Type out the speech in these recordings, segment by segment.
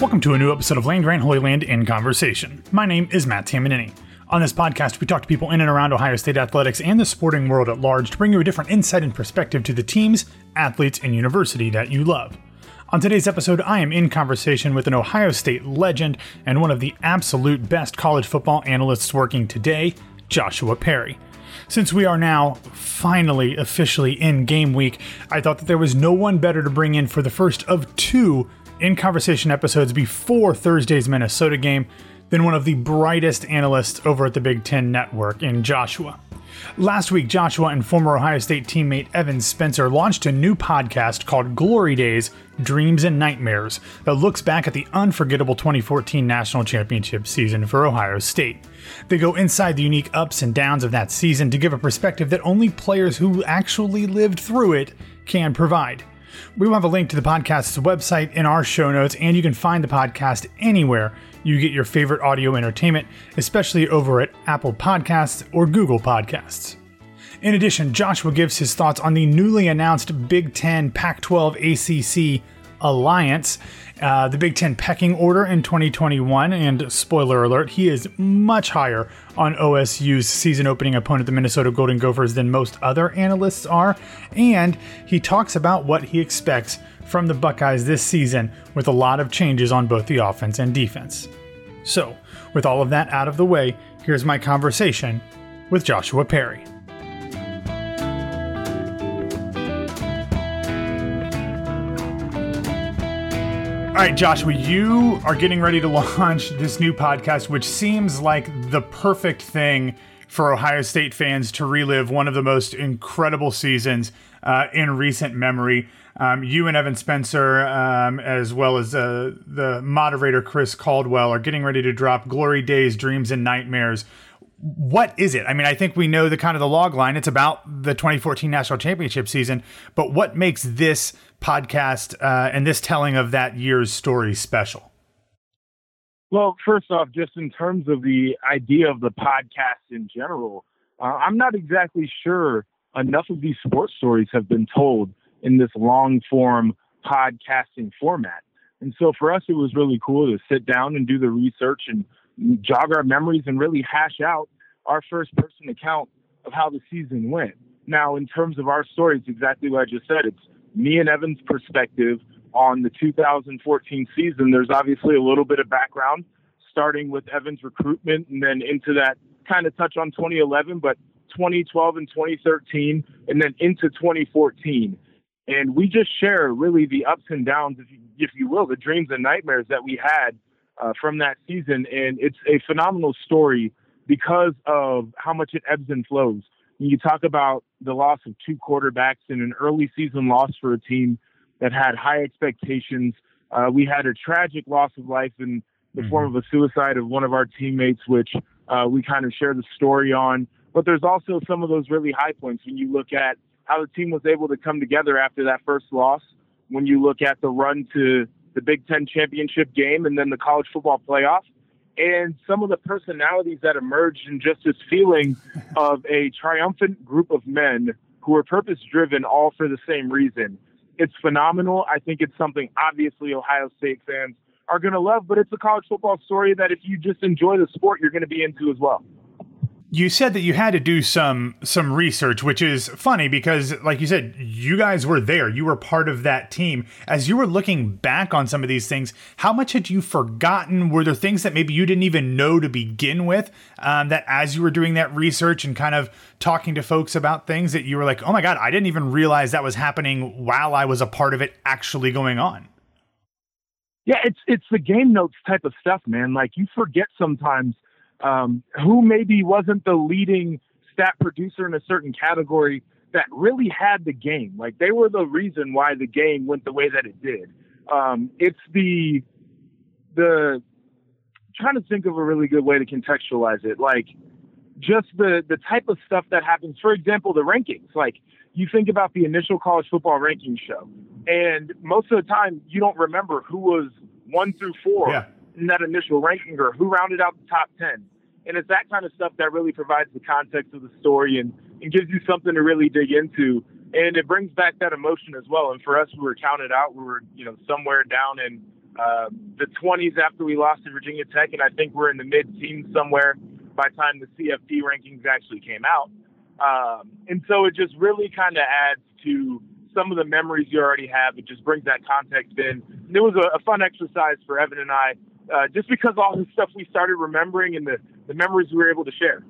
Welcome to a new episode of Land Grant Holy Land in Conversation. My name is Matt Tamanini. On this podcast, we talk to people in and around Ohio State athletics and the sporting world at large to bring you a different insight and perspective to the teams, athletes, and university that you love. On today's episode, I am in conversation with an Ohio State legend and one of the absolute best college football analysts working today, Joshua Perry. Since we are now finally officially in game week, I thought that there was no one better to bring in for the first of two in conversation episodes before Thursday's Minnesota game than one of the brightest analysts over at the Big Ten Network in Joshua. Last week, Joshua and former Ohio State teammate Evan Spencer launched a new podcast called Glory Days Dreams and Nightmares that looks back at the unforgettable 2014 National Championship season for Ohio State. They go inside the unique ups and downs of that season to give a perspective that only players who actually lived through it can provide. We will have a link to the podcast's website in our show notes, and you can find the podcast anywhere you get your favorite audio entertainment, especially over at Apple Podcasts or Google Podcasts. In addition, Joshua gives his thoughts on the newly announced Big Ten Pac 12 ACC alliance, uh, the Big Ten pecking order in 2021, and spoiler alert, he is much higher on OSU's season opening opponent, the Minnesota Golden Gophers, than most other analysts are. And he talks about what he expects from the Buckeyes this season with a lot of changes on both the offense and defense. So, with all of that out of the way, here's my conversation with Joshua Perry. All right, Joshua, you are getting ready to launch this new podcast, which seems like the perfect thing for Ohio State fans to relive one of the most incredible seasons uh, in recent memory. Um, you and Evan Spencer, um, as well as uh, the moderator Chris Caldwell, are getting ready to drop Glory Days, Dreams, and Nightmares. What is it? I mean, I think we know the kind of the log line. It's about the 2014 national championship season, but what makes this podcast uh, and this telling of that year's story special? Well, first off, just in terms of the idea of the podcast in general, uh, I'm not exactly sure enough of these sports stories have been told in this long form podcasting format. And so for us, it was really cool to sit down and do the research and jog our memories and really hash out our first person account of how the season went. Now, in terms of our story, it's exactly what I just said. It's me and Evan's perspective on the 2014 season. There's obviously a little bit of background, starting with Evan's recruitment and then into that kind of touch on 2011, but 2012 and 2013, and then into 2014. And we just share really the ups and downs, if you, if you will, the dreams and nightmares that we had uh, from that season. And it's a phenomenal story because of how much it ebbs and flows. When you talk about the loss of two quarterbacks in an early season loss for a team that had high expectations, uh, we had a tragic loss of life in the mm-hmm. form of a suicide of one of our teammates, which uh, we kind of share the story on. But there's also some of those really high points when you look at how the team was able to come together after that first loss. When you look at the run to the Big Ten championship game and then the college football playoff, and some of the personalities that emerged and just this feeling of a triumphant group of men who are purpose driven all for the same reason. It's phenomenal. I think it's something obviously Ohio State fans are going to love, but it's a college football story that if you just enjoy the sport, you're going to be into as well you said that you had to do some some research which is funny because like you said you guys were there. You were part of that team. As you were looking back on some of these things how much had you forgotten? Were there things that maybe you didn't even know to begin with um, that as you were doing that research and kind of talking to folks about things that you were like oh my god i didn't even realize that was happening while i was a part of it actually going on yeah it's it's the game notes type of stuff man. Like you forget sometimes um, who maybe wasn't the leading stat producer in a certain category that really had the game. Like they were the reason why the game went the way that it did. Um, it's the the trying to think of a really good way to contextualize it. Like just the the type of stuff that happens. For example, the rankings. Like you think about the initial college football ranking show, and most of the time you don't remember who was one through four. Yeah in that initial ranking or who rounded out the top 10. And it's that kind of stuff that really provides the context of the story and, and gives you something to really dig into. And it brings back that emotion as well. And for us, we were counted out. We were, you know, somewhere down in uh, the 20s after we lost to Virginia Tech. And I think we're in the mid teens somewhere by the time the CFP rankings actually came out. Um, and so it just really kind of adds to some of the memories you already have. It just brings that context in. And it was a, a fun exercise for Evan and I uh, just because all the stuff we started remembering and the, the memories we were able to share.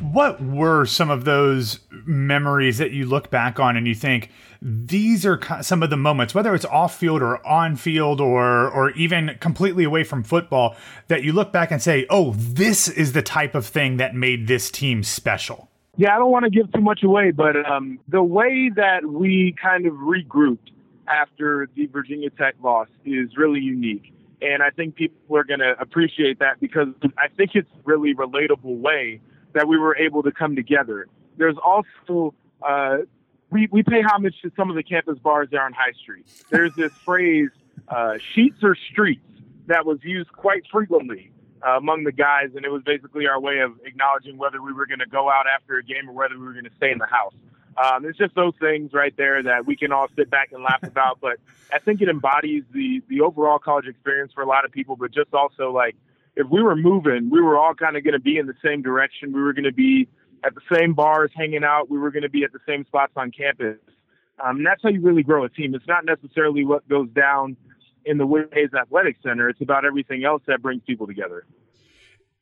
What were some of those memories that you look back on and you think these are some of the moments, whether it's off field or on field or or even completely away from football, that you look back and say, "Oh, this is the type of thing that made this team special." Yeah, I don't want to give too much away, but um, the way that we kind of regrouped after the Virginia Tech loss is really unique. And I think people are going to appreciate that because I think it's really relatable way that we were able to come together. There's also, uh, we, we pay homage to some of the campus bars there on High Street. There's this phrase, uh, sheets or streets, that was used quite frequently uh, among the guys. And it was basically our way of acknowledging whether we were going to go out after a game or whether we were going to stay in the house. Um, it's just those things right there that we can all sit back and laugh about. But I think it embodies the the overall college experience for a lot of people. But just also like if we were moving, we were all kind of going to be in the same direction. We were going to be at the same bars, hanging out. We were going to be at the same spots on campus. Um, and that's how you really grow a team. It's not necessarily what goes down in the Hayes Athletic Center. It's about everything else that brings people together.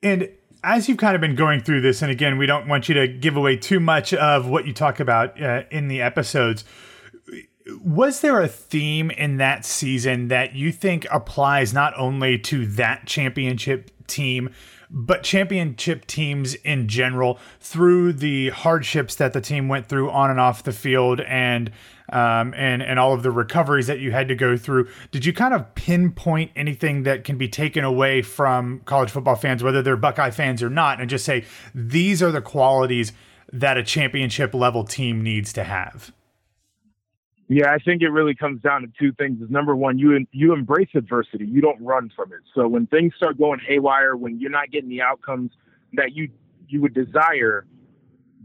And as you've kind of been going through this, and again, we don't want you to give away too much of what you talk about uh, in the episodes. Was there a theme in that season that you think applies not only to that championship team, but championship teams in general through the hardships that the team went through on and off the field and um, and and all of the recoveries that you had to go through. Did you kind of pinpoint anything that can be taken away from college football fans, whether they're Buckeye fans or not, and just say these are the qualities that a championship level team needs to have? Yeah, I think it really comes down to two things. Is number one, you you embrace adversity. You don't run from it. So when things start going haywire, when you're not getting the outcomes that you you would desire,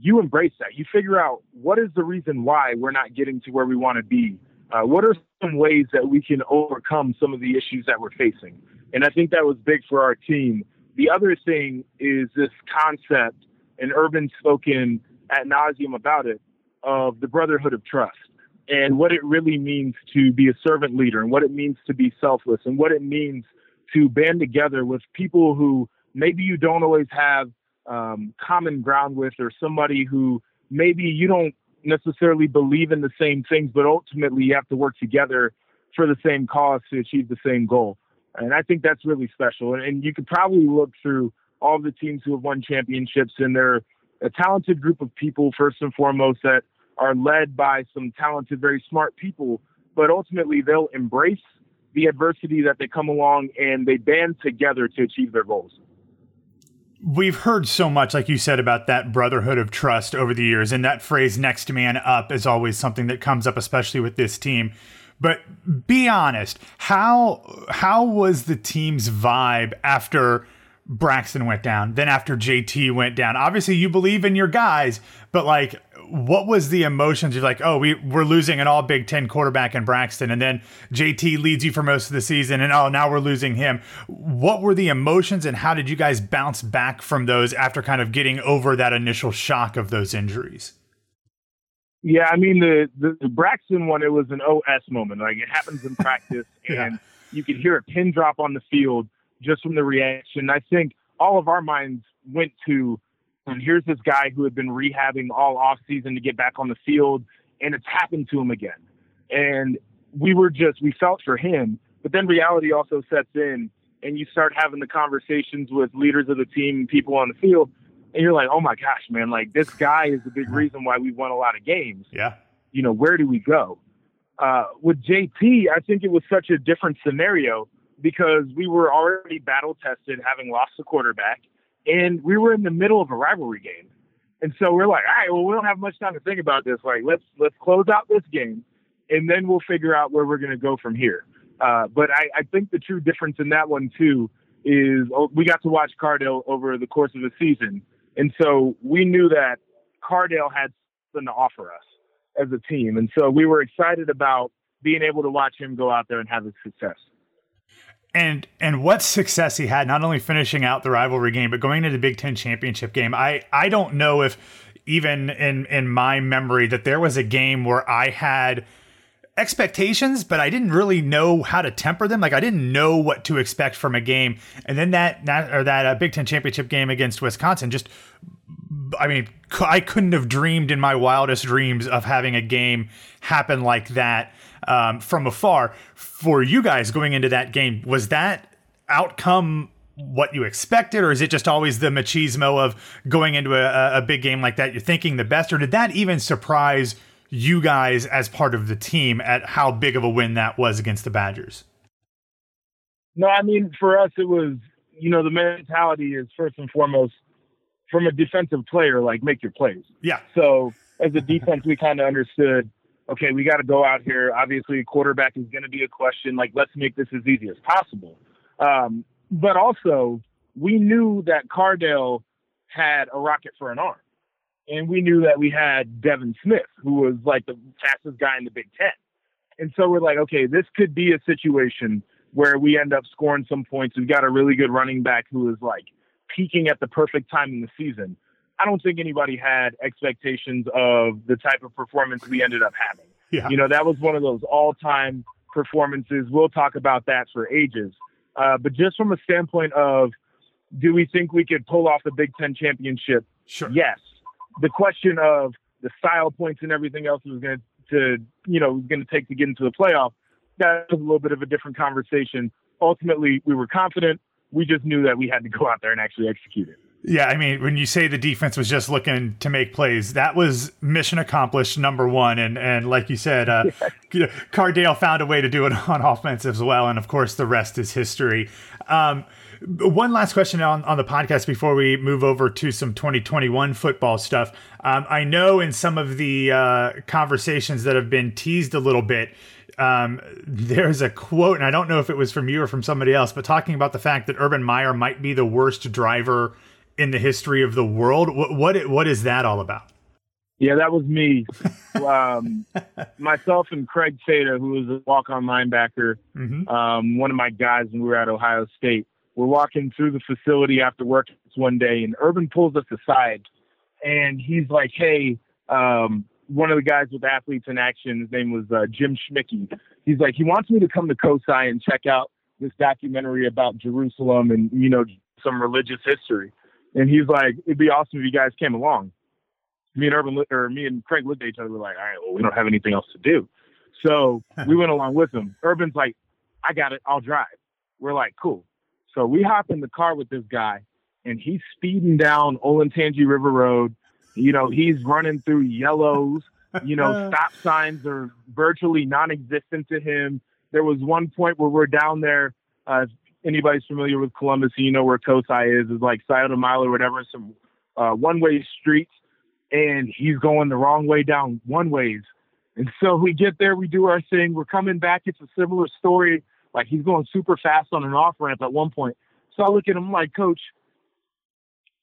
you embrace that. You figure out what is the reason why we're not getting to where we want to be. Uh, what are some ways that we can overcome some of the issues that we're facing? And I think that was big for our team. The other thing is this concept, and Urban spoken at nauseum about it, of the brotherhood of trust and what it really means to be a servant leader and what it means to be selfless and what it means to band together with people who maybe you don't always have um, common ground with or somebody who maybe you don't necessarily believe in the same things, but ultimately you have to work together for the same cause to achieve the same goal. And I think that's really special. And, and you could probably look through all the teams who have won championships, and they're a talented group of people, first and foremost, that are led by some talented, very smart people. But ultimately, they'll embrace the adversity that they come along and they band together to achieve their goals we've heard so much, like you said, about that brotherhood of trust over the years, and that phrase "next man up" is always something that comes up, especially with this team. But be honest, how how was the team's vibe after Braxton went down, then after JT went down. Obviously, you believe in your guys, but like, what was the emotions? You're like, oh, we we're losing an All Big Ten quarterback in Braxton, and then JT leads you for most of the season, and oh, now we're losing him. What were the emotions, and how did you guys bounce back from those after kind of getting over that initial shock of those injuries? Yeah, I mean the, the, the Braxton one, it was an OS moment. Like it happens in practice, yeah. and you could hear a pin drop on the field just from the reaction. I think all of our minds went to, and here's this guy who had been rehabbing all off season to get back on the field, and it's happened to him again. And we were just we felt for him, but then reality also sets in, and you start having the conversations with leaders of the team, people on the field and you're like, oh my gosh, man, like this guy is the big reason why we won a lot of games. Yeah. You know, where do we go? Uh, with JT, I think it was such a different scenario because we were already battle tested, having lost the quarterback, and we were in the middle of a rivalry game. And so we're like, all right, well, we don't have much time to think about this. Like, let's let's close out this game, and then we'll figure out where we're going to go from here. Uh, but I, I think the true difference in that one too is oh, we got to watch Cardale over the course of the season, and so we knew that Cardale had something to offer us as a team. And so we were excited about being able to watch him go out there and have his success. And and what success he had, not only finishing out the rivalry game, but going into the Big Ten championship game. I, I don't know if even in in my memory that there was a game where I had expectations, but I didn't really know how to temper them. Like I didn't know what to expect from a game, and then that that or that uh, Big Ten championship game against Wisconsin just. I mean, I couldn't have dreamed in my wildest dreams of having a game happen like that um, from afar. For you guys going into that game, was that outcome what you expected, or is it just always the machismo of going into a, a big game like that? You're thinking the best, or did that even surprise you guys as part of the team at how big of a win that was against the Badgers? No, I mean, for us, it was, you know, the mentality is first and foremost from a defensive player, like make your plays. Yeah. So as a defense, we kind of understood, okay, we got to go out here. Obviously, quarterback is going to be a question. Like, let's make this as easy as possible. Um, but also, we knew that Cardale had a rocket for an arm and we knew that we had Devin Smith, who was like the fastest guy in the Big Ten. And so we're like, okay, this could be a situation where we end up scoring some points. We've got a really good running back who is like peaking at the perfect time in the season. I don't think anybody had expectations of the type of performance we ended up having. Yeah. You know, that was one of those all time performances. We'll talk about that for ages. Uh, but just from a standpoint of, do we think we could pull off the Big Ten championship? Sure. Yes the question of the style points and everything else was going to, you know, was going to take to get into the playoff. That was a little bit of a different conversation. Ultimately, we were confident. We just knew that we had to go out there and actually execute it. Yeah, I mean, when you say the defense was just looking to make plays, that was mission accomplished number one. And and like you said, uh, Cardale found a way to do it on offense as well. And of course, the rest is history. Um, one last question on, on the podcast before we move over to some 2021 football stuff. Um, I know in some of the uh, conversations that have been teased a little bit, um, there's a quote, and I don't know if it was from you or from somebody else, but talking about the fact that Urban Meyer might be the worst driver in the history of the world. What what, what is that all about? Yeah, that was me. um, myself and Craig Fada, who was a walk-on linebacker, mm-hmm. um, one of my guys when we were at Ohio State we're walking through the facility after work one day, and Urban pulls us aside, and he's like, "Hey, um, one of the guys with Athletes in Action, his name was uh, Jim Schmicke. He's like, he wants me to come to COSI and check out this documentary about Jerusalem and you know some religious history. And he's like, it'd be awesome if you guys came along. Me and Urban or me and Craig looked at each other. We're like, all right, well, we don't have anything else to do. So we went along with him. Urban's like, I got it. I'll drive. We're like, cool. So we hop in the car with this guy, and he's speeding down Olentangy River Road. You know, he's running through yellows. You know, stop signs are virtually non-existent to him. There was one point where we're down there. Uh, anybody's familiar with Columbus, you know where COSI is. Is like Scioto Mile or whatever, some uh, one-way streets, and he's going the wrong way down one ways. And so we get there, we do our thing. We're coming back. It's a similar story like he's going super fast on an off ramp at one point. So I look at him like, Coach,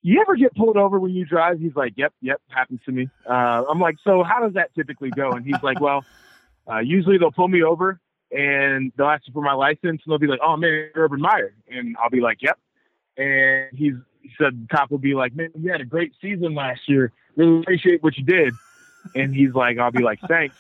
you ever get pulled over when you drive? He's like, yep, yep, happens to me. Uh, I'm like, so how does that typically go? And he's like, well, uh, usually they'll pull me over and they'll ask for my license and they'll be like, oh man, Urban Meyer. And I'll be like, yep. And he's, he said, the cop will be like, man, you had a great season last year. Really appreciate what you did. And he's like, I'll be like, thanks.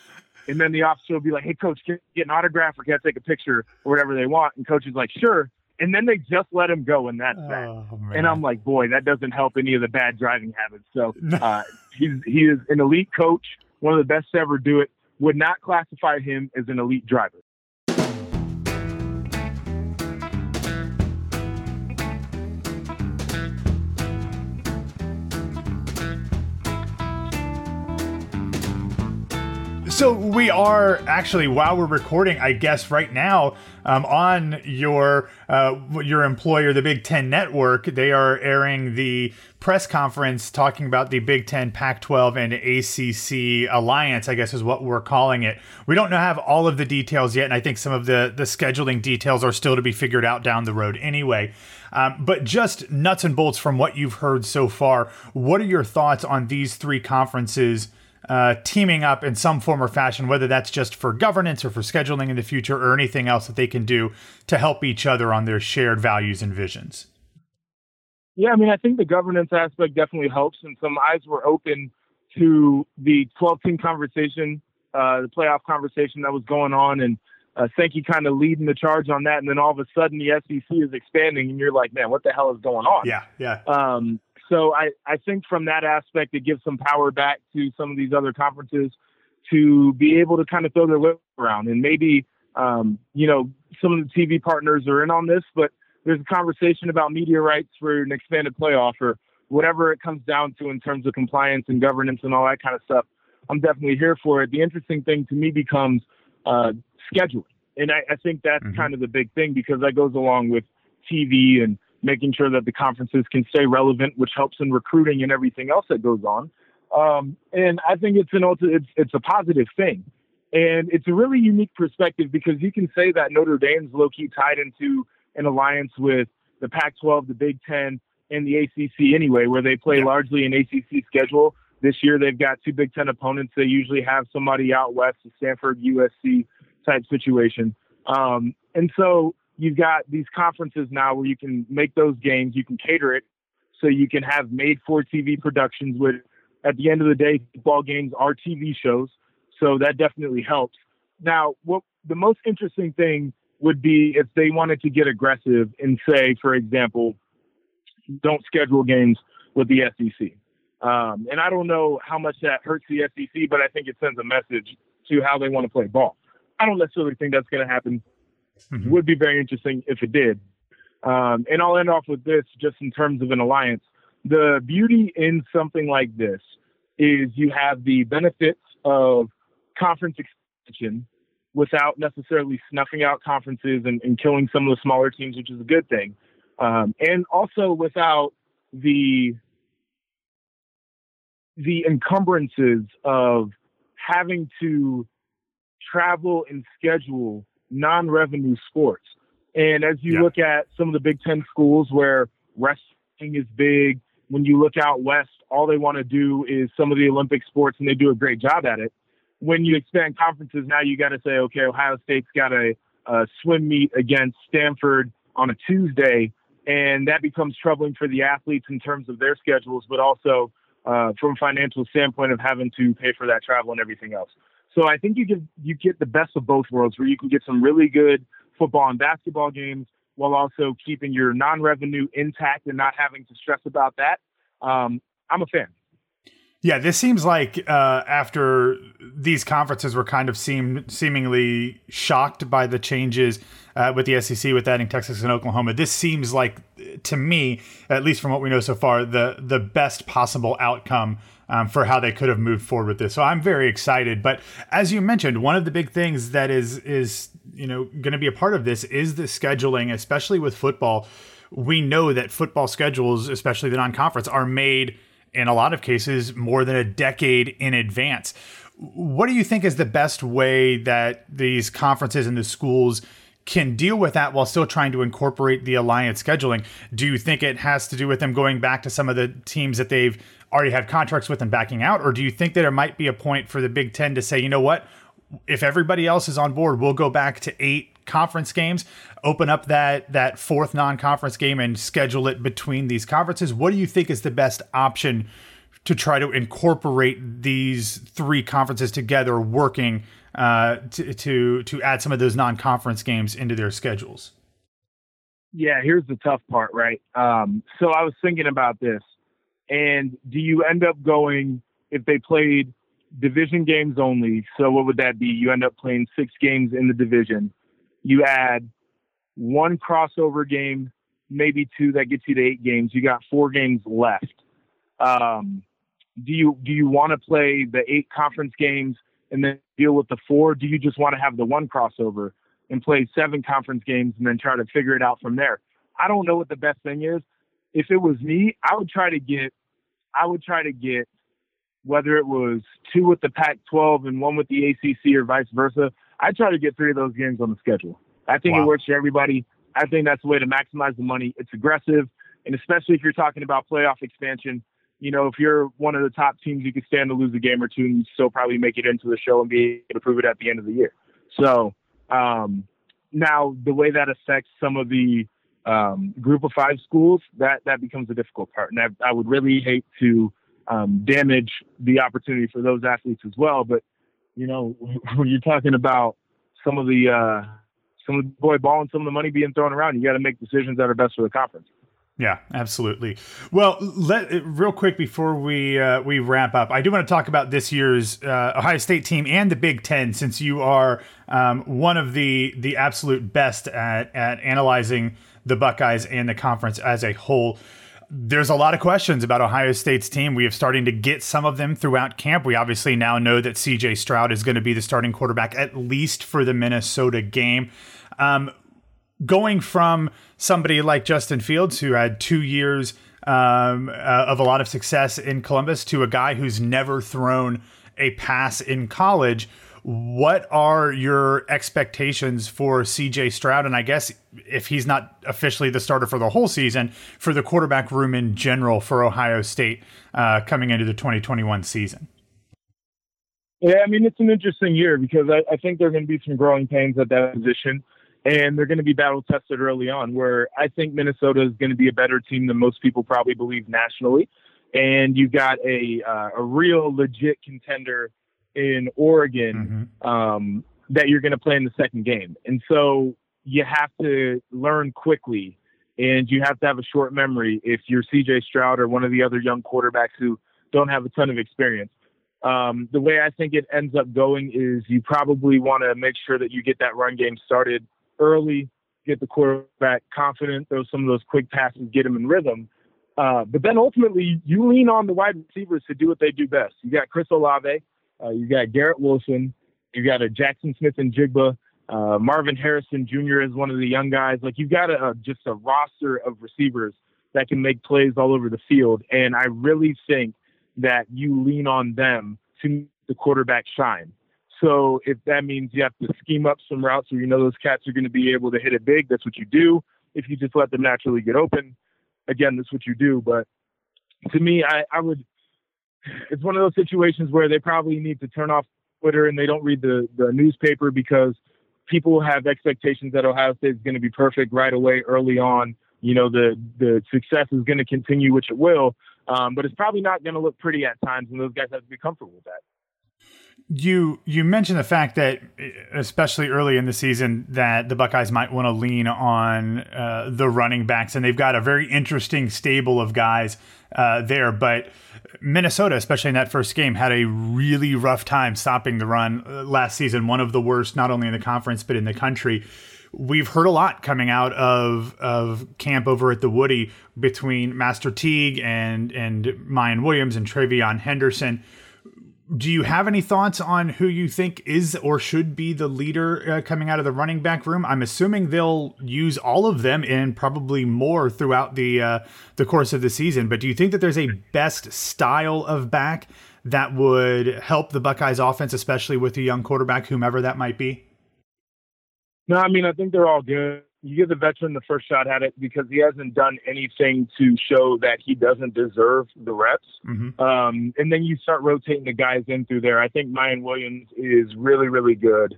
And then the officer will be like, hey, coach, can I get an autograph or can I take a picture or whatever they want? And coach is like, sure. And then they just let him go, and that's that. Oh, And I'm like, boy, that doesn't help any of the bad driving habits. So uh, he's he is an elite coach, one of the best to ever do it. Would not classify him as an elite driver. So we are actually, while we're recording, I guess right now, um, on your uh, your employer, the Big Ten Network, they are airing the press conference talking about the Big Ten, Pac-12, and ACC alliance. I guess is what we're calling it. We don't have all of the details yet, and I think some of the the scheduling details are still to be figured out down the road. Anyway. Um, but just nuts and bolts from what you've heard so far, what are your thoughts on these three conferences uh, teaming up in some form or fashion, whether that's just for governance or for scheduling in the future or anything else that they can do to help each other on their shared values and visions? Yeah, I mean, I think the governance aspect definitely helps, and some eyes were open to the 12 team conversation, uh, the playoff conversation that was going on, and uh, Sankey kind of leading the charge on that. And then all of a sudden, the SEC is expanding, and you're like, man, what the hell is going on? Yeah, yeah. Um, so I, I think from that aspect, it gives some power back to some of these other conferences to be able to kind of throw their weight around. And maybe, um, you know, some of the TV partners are in on this, but there's a conversation about media rights for an expanded playoff or whatever it comes down to in terms of compliance and governance and all that kind of stuff. I'm definitely here for it. The interesting thing to me becomes uh, scheduling. And I, I think that's mm-hmm. kind of the big thing because that goes along with TV and making sure that the conferences can stay relevant, which helps in recruiting and everything else that goes on. Um, and I think it's an it's it's a positive thing, and it's a really unique perspective because you can say that Notre Dame's low key tied into an alliance with the Pac-12, the Big Ten, and the ACC anyway, where they play largely an ACC schedule. This year they've got two Big Ten opponents. They usually have somebody out west, a Stanford, USC type situation. Um, and so you've got these conferences now where you can make those games, you can cater it, so you can have made for TV productions. With at the end of the day, football games are TV shows, so that definitely helps. Now, what the most interesting thing would be if they wanted to get aggressive and say, for example, don't schedule games with the SEC. Um, and I don't know how much that hurts the SEC, but I think it sends a message to how they want to play ball. I don't necessarily think that's going to happen Mm-hmm. Would be very interesting if it did. Um, and I'll end off with this just in terms of an alliance. The beauty in something like this is you have the benefits of conference expansion without necessarily snuffing out conferences and, and killing some of the smaller teams, which is a good thing. Um, and also without the the encumbrances of having to travel and schedule non-revenue sports. And as you yeah. look at some of the Big Ten schools where wrestling is big, when you look out west, all they want to do is some of the Olympic sports, and they do a great job at it. When you expand conferences, now you got to say, okay, Ohio State's got a, a swim meet against Stanford on a Tuesday, and that becomes troubling for the athletes in terms of their schedules, but also uh, from a financial standpoint of having to pay for that travel and everything else. So I think you get you get the best of both worlds, where you can get some really good football and basketball games while also keeping your non-revenue intact and not having to stress about that. Um, I'm a fan. Yeah, this seems like uh, after these conferences were kind of seem seemingly shocked by the changes uh, with the SEC, with adding Texas and Oklahoma. This seems like, to me, at least from what we know so far, the the best possible outcome um, for how they could have moved forward with this. So I'm very excited. But as you mentioned, one of the big things that is is you know going to be a part of this is the scheduling, especially with football. We know that football schedules, especially the non-conference, are made in a lot of cases more than a decade in advance. What do you think is the best way that these conferences and the schools can deal with that while still trying to incorporate the alliance scheduling. Do you think it has to do with them going back to some of the teams that they've already had contracts with and backing out? Or do you think that there might be a point for the Big Ten to say, you know what? If everybody else is on board, we'll go back to eight conference games, open up that that fourth non-conference game and schedule it between these conferences. What do you think is the best option to try to incorporate these three conferences together working uh, to, to to add some of those non-conference games into their schedules? Yeah, here's the tough part, right? Um, so I was thinking about this, and do you end up going if they played division games only? So what would that be? You end up playing six games in the division. You add one crossover game, maybe two that gets you to eight games. You got four games left. Um, do you do you want to play the eight conference games and then deal with the four? Do you just want to have the one crossover and play seven conference games and then try to figure it out from there? I don't know what the best thing is. If it was me, I would try to get I would try to get whether it was two with the Pac-12 and one with the ACC or vice versa. I try to get three of those games on the schedule. I think wow. it works for everybody. I think that's the way to maximize the money. It's aggressive, and especially if you're talking about playoff expansion, you know, if you're one of the top teams, you can stand to lose a game or two and still probably make it into the show and be able to prove it at the end of the year. So um, now the way that affects some of the um, group of five schools, that that becomes a difficult part, and I, I would really hate to um, damage the opportunity for those athletes as well. But you know, when you're talking about some of the uh, some of the boy ball and some of the money being thrown around, you got to make decisions that are best for the conference. Yeah, absolutely. Well, let real quick before we uh, we wrap up, I do want to talk about this year's uh, Ohio State team and the Big Ten, since you are um, one of the the absolute best at at analyzing the Buckeyes and the conference as a whole. There's a lot of questions about Ohio State's team. We have starting to get some of them throughout camp. We obviously now know that C.J. Stroud is going to be the starting quarterback at least for the Minnesota game. Um, going from somebody like Justin Fields, who had two years um, uh, of a lot of success in Columbus, to a guy who's never thrown a pass in college. What are your expectations for CJ Stroud? And I guess if he's not officially the starter for the whole season, for the quarterback room in general for Ohio State uh, coming into the 2021 season? Yeah, I mean, it's an interesting year because I, I think there are going to be some growing pains at that position and they're going to be battle tested early on. Where I think Minnesota is going to be a better team than most people probably believe nationally, and you've got a uh, a real legit contender in Oregon mm-hmm. um, that you're going to play in the second game, and so you have to learn quickly, and you have to have a short memory if you're C.J. Stroud or one of the other young quarterbacks who don't have a ton of experience. Um, the way I think it ends up going is you probably want to make sure that you get that run game started early, get the quarterback confident, throw some of those quick passes, get him in rhythm. Uh, but then ultimately, you lean on the wide receivers to do what they do best. You got Chris Olave, uh, you got Garrett Wilson, you got a Jackson Smith-Njigba, uh, Marvin Harrison Jr. is one of the young guys. Like you've got a, a, just a roster of receivers that can make plays all over the field, and I really think that you lean on them to the quarterback shine. So if that means you have to scheme up some routes where you know those cats are going to be able to hit it big, that's what you do. If you just let them naturally get open, again, that's what you do. But to me, I, I would. It's one of those situations where they probably need to turn off Twitter and they don't read the the newspaper because people have expectations that Ohio State is going to be perfect right away early on. You know, the the success is going to continue, which it will, um, but it's probably not going to look pretty at times, and those guys have to be comfortable with that you you mentioned the fact that especially early in the season that the Buckeyes might want to lean on uh, the running backs and they've got a very interesting stable of guys uh, there. But Minnesota especially in that first game had a really rough time stopping the run uh, last season. One of the worst not only in the conference but in the country. We've heard a lot coming out of of camp over at the Woody between Master Teague and and Miyan Williams and TreVeyon Henderson do you have any thoughts on who you think is or should be the leader uh, coming out of the running back room? I'm assuming they'll use all of them and probably more throughout the uh, the course of the season. But do you think that there's a best style of back that would help the Buckeyes offense, especially with a young quarterback, whomever that might be? No, I mean I think they're all good. You give the veteran the first shot at it because he hasn't done anything to show that he doesn't deserve the reps. Mm-hmm. Um, and then you start rotating the guys in through there. I think Miyan Williams is really, really good.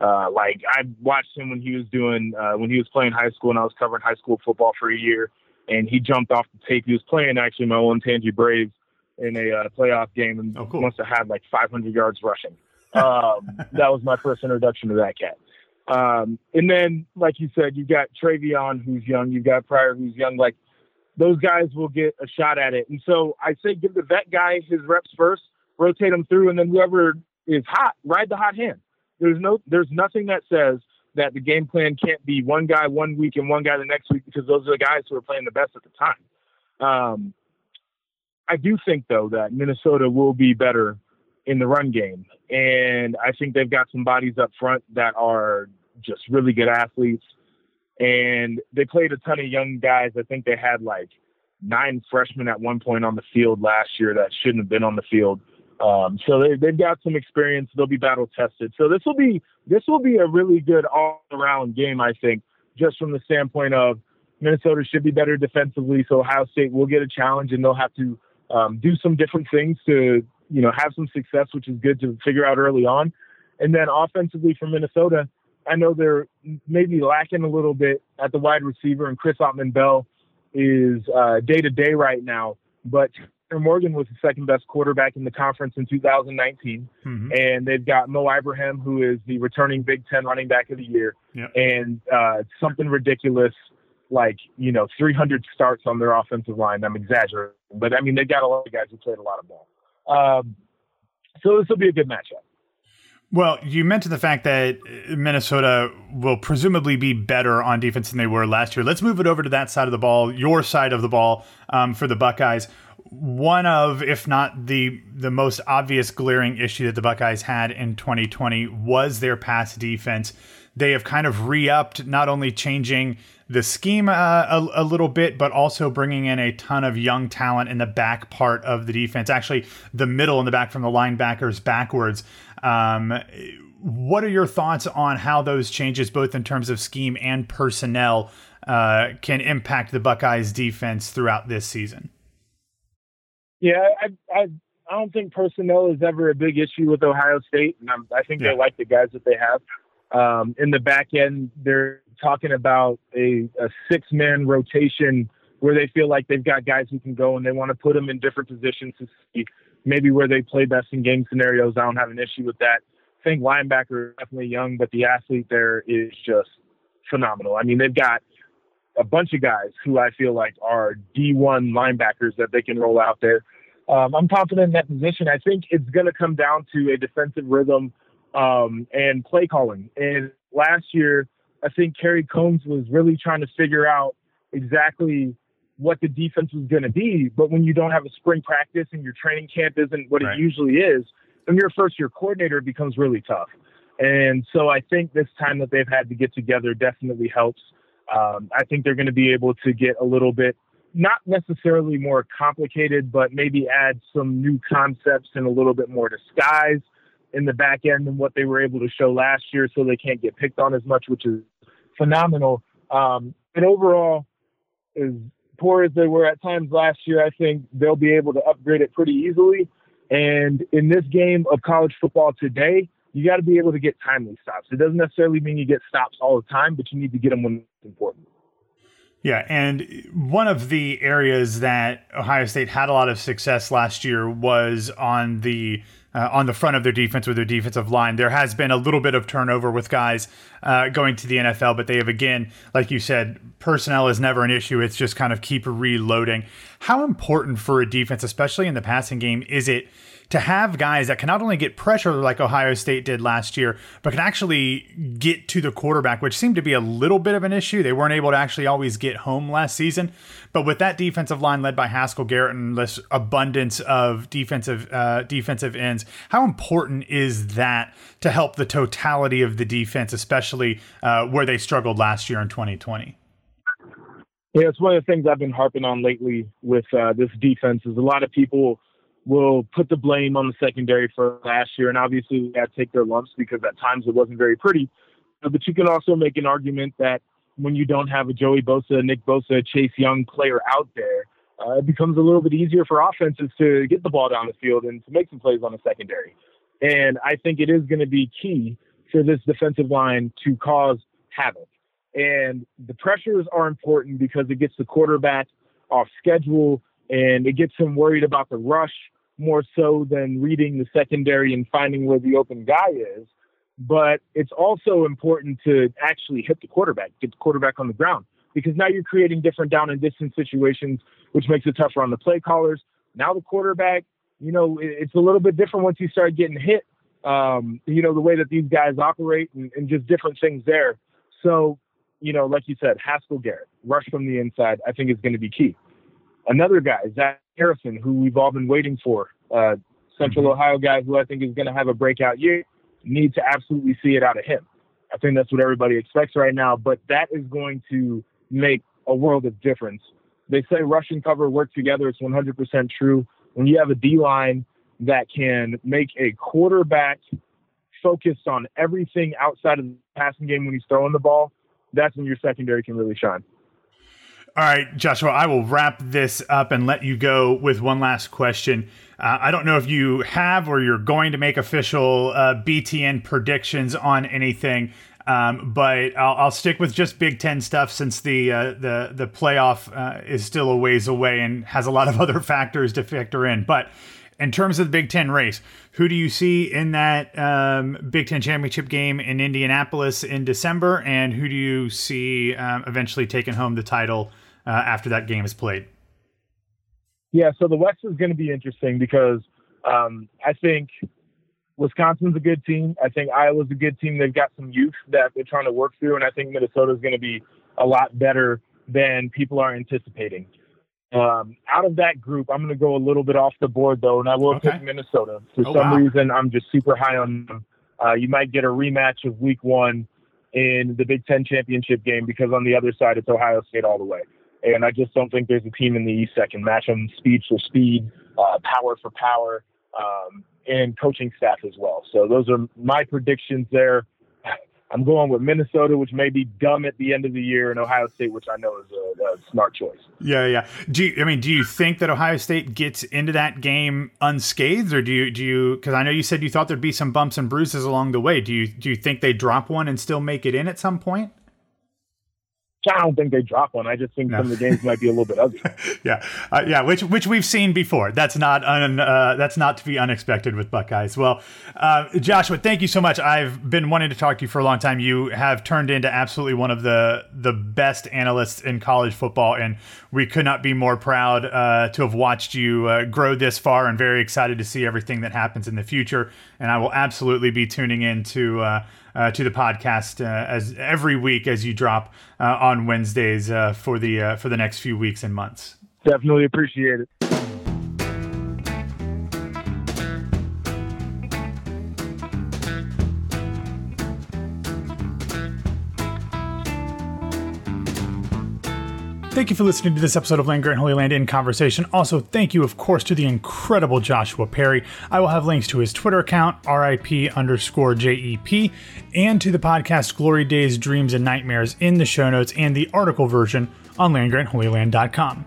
Uh, like I watched him when he was doing uh, when he was playing high school, and I was covering high school football for a year. And he jumped off the tape. He was playing actually my Olentangy Braves in a uh, playoff game, and oh, cool. must have had like 500 yards rushing. Um, that was my first introduction to that cat. Um, and then, like you said, you got TreVeyon, who's young. You got Pryor, who's young. Like those guys will get a shot at it. And so I say, give the vet guy his reps first, rotate him through, and then whoever is hot, ride the hot hand. There's no, there's nothing that says that the game plan can't be one guy one week and one guy the next week because those are the guys who are playing the best at the time. Um, I do think though that Minnesota will be better in the run game, and I think they've got some bodies up front that are just really good athletes. And they played a ton of young guys. I think they had like nine freshmen at one point on the field last year that shouldn't have been on the field. Um, so they, they've got some experience. They'll be battle tested. So this will be this will be a really good all around game. I think just from the standpoint of Minnesota should be better defensively. So Ohio State will get a challenge and they'll have to um, do some different things to you know have some success, which is good to figure out early on. And then offensively for Minnesota, I know they're maybe lacking a little bit at the wide receiver, and Chris Autman-Bell is day to day right now. But Morgan was the second best quarterback in the conference in 2019, mm-hmm. and they've got Mo Ibrahim, who is the returning Big Ten running back of the year, yep. and uh, something ridiculous like you know 300 starts on their offensive line. I'm exaggerating, but I mean they've got a lot of guys who played a lot of ball. Um, so this will be a good matchup. Well, you mentioned the fact that Minnesota will presumably be better on defense than they were last year. Let's move it over to that side of the ball, your side of the ball um, for the Buckeyes. One of, if not the the most obvious glaring issue that the Buckeyes had in 2020 was their pass defense. They have kind of re-upped, not only changing the scheme uh, a, a, little bit, but also bringing in a ton of young talent in the back part of the defense. Actually, the middle and the back from the linebackers backwards. Um, what are your thoughts on how those changes, both in terms of scheme and personnel, uh, can impact the Buckeyes' defense throughout this season? Yeah, I, I, I don't think personnel is ever a big issue with Ohio State, and I'm, i think yeah. they like the guys that they have. Um, in the back end, they're talking about a, a six man rotation where they feel like they've got guys who can go and they want to put them in different positions to see maybe where they play best in game scenarios. I don't have an issue with that. I think linebacker is definitely young, but the athlete there is just phenomenal. I mean, they've got a bunch of guys who I feel like are D1 linebackers that they can roll out there. Um, I'm confident in that position. I think it's going to come down to a defensive rhythm um, and play calling. And last year, I think Kerry Coombs was really trying to figure out exactly what the defense was going to be. But when you don't have a spring practice and your training camp isn't what right. it usually is, then your first year coordinator becomes really tough. And so I think this time that they've had to get together definitely helps. Um, I think they're going to be able to get a little bit, not necessarily more complicated, but maybe add some new concepts and a little bit more disguise in the back end than what they were able to show last year, so they can't get picked on as much, which is phenomenal. Um, and overall, as poor as they were at times last year, I think they'll be able to upgrade it pretty easily. And in this game of college football today, you got to be able to get timely stops. It doesn't necessarily mean you get stops all the time, but you need to get them when it's important. Yeah, and one of the areas that Ohio State had a lot of success last year was on the uh, on the front of their defense with their defensive line. There has been a little bit of turnover with guys uh, going to the NFL, but they have again, like you said, personnel is never an issue. It's just kind of keep reloading. How important for a defense, especially in the passing game, is it? To have guys that can not only get pressure like Ohio State did last year, but can actually get to the quarterback, which seemed to be a little bit of an issue. They weren't able to actually always get home last season. But with that defensive line led by Haskell Garrett and this abundance of defensive uh, defensive ends, how important is that to help the totality of the defense, especially uh, where they struggled last year in 2020? Yeah, it's one of the things I've been harping on lately with uh, this defense. Is a lot of people will put the blame on the secondary for last year, and obviously we had to take their lumps because at times it wasn't very pretty. But you can also make an argument that when you don't have a Joey Bosa, Nick Bosa, Chase Young player out there, uh, it becomes a little bit easier for offenses to get the ball down the field and to make some plays on the secondary. And I think it is going to be key for this defensive line to cause havoc. And the pressures are important because it gets the quarterback off schedule and it gets him worried about the rush more so than reading the secondary and finding where the open guy is. But it's also important to actually hit the quarterback, get the quarterback on the ground, because now you're creating different down and distance situations, which makes it tougher on the play callers. Now the quarterback, you know, it's a little bit different once you start getting hit. Um, you know, the way that these guys operate and, and just different things there. So, you know, like you said, Haskell Garrett, rush from the inside, I think is going to be key. Another guy, Zach Harrison, who we've all been waiting for, uh, Central mm-hmm. Ohio guy who I think is going to have a breakout year, need to absolutely see it out of him. I think that's what everybody expects right now, but that is going to make a world of difference. They say rush and cover work together. It's 100% true. When you have a D line that can make a quarterback focused on everything outside of the passing game when he's throwing the ball, that's when your secondary can really shine. All right, Joshua, I will wrap this up and let you go with one last question. Uh, I don't know if you have or you're going to make official uh, BTN predictions on anything, um, but I'll, I'll, stick with just Big Ten stuff since the uh, the the playoff uh, is still a ways away and has a lot of other factors to factor in. But in terms of the Big Ten race, who do you see in that um, Big Ten championship game in Indianapolis in December, and who do you see um, eventually taking home the title uh, after that game is played? Yeah, so the West is going to be interesting because um, I think Wisconsin's a good team. I think Iowa's a good team. They've got some youth that they're trying to work through, and I think Minnesota's going to be a lot better than people are anticipating. Um, out of that group, I'm going to go a little bit off the board though, and I will okay. pick Minnesota. For oh, some wow. reason, I'm just super high on them. Uh, you might get a rematch of Week One in the Big Ten championship game because on the other side, it's Ohio State all the way. And I just don't think there's a team in the East that can match them speed for speed, uh, power for power. Um, and coaching staff as well. So those are my predictions there. I'm going with Minnesota, which may be dumb at the end of the year, and Ohio State, which I know is a, a, smart choice. Yeah, yeah. Do you, I mean, do you think that Ohio State gets into that game unscathed, or do you do you? Because I know you said you thought there'd be some bumps and bruises along the way. Do you do you think they drop one and still make it in at some point? I don't think they drop one. I just think no. some of the games might be a little bit ugly. yeah, uh, yeah, which which we've seen before. That's not un, uh, that's not to be unexpected with Buckeyes. Well, uh, Joshua, thank you so much. I've been wanting to talk to you for a long time. You have turned into absolutely one of the the best analysts in college football, and we could not be more proud uh, to have watched you uh, grow this far, and very excited to see everything that happens in the future. And I will absolutely be tuning in to uh, to the podcast uh, as every week as you drop uh, on Wednesdays uh, for the for the next few weeks and months. Definitely appreciate it. Thank you for listening to this episode of Land Grant Holy Land in Conversation. Also, thank you, of course, to the incredible Joshua Perry. I will have links to his Twitter account, RIP underscore JEP, and to the podcast Glory Days, Dreams, and Nightmares in the show notes and the article version on landgrantholyland.com.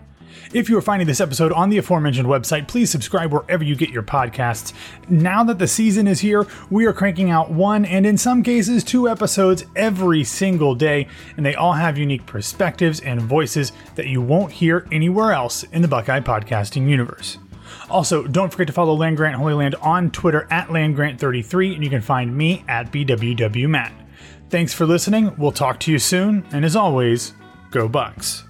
If you are finding this episode on the aforementioned website, please subscribe wherever you get your podcasts. Now that the season is here, we are cranking out one and in some cases two episodes every single day, and they all have unique perspectives and voices that you won't hear anywhere else in the Buckeye podcasting universe. Also, don't forget to follow Land Grant Holy Land on Twitter at LandGrant33, and you can find me at BWWMatt. Thanks for listening. We'll talk to you soon, and as always, go Bucks.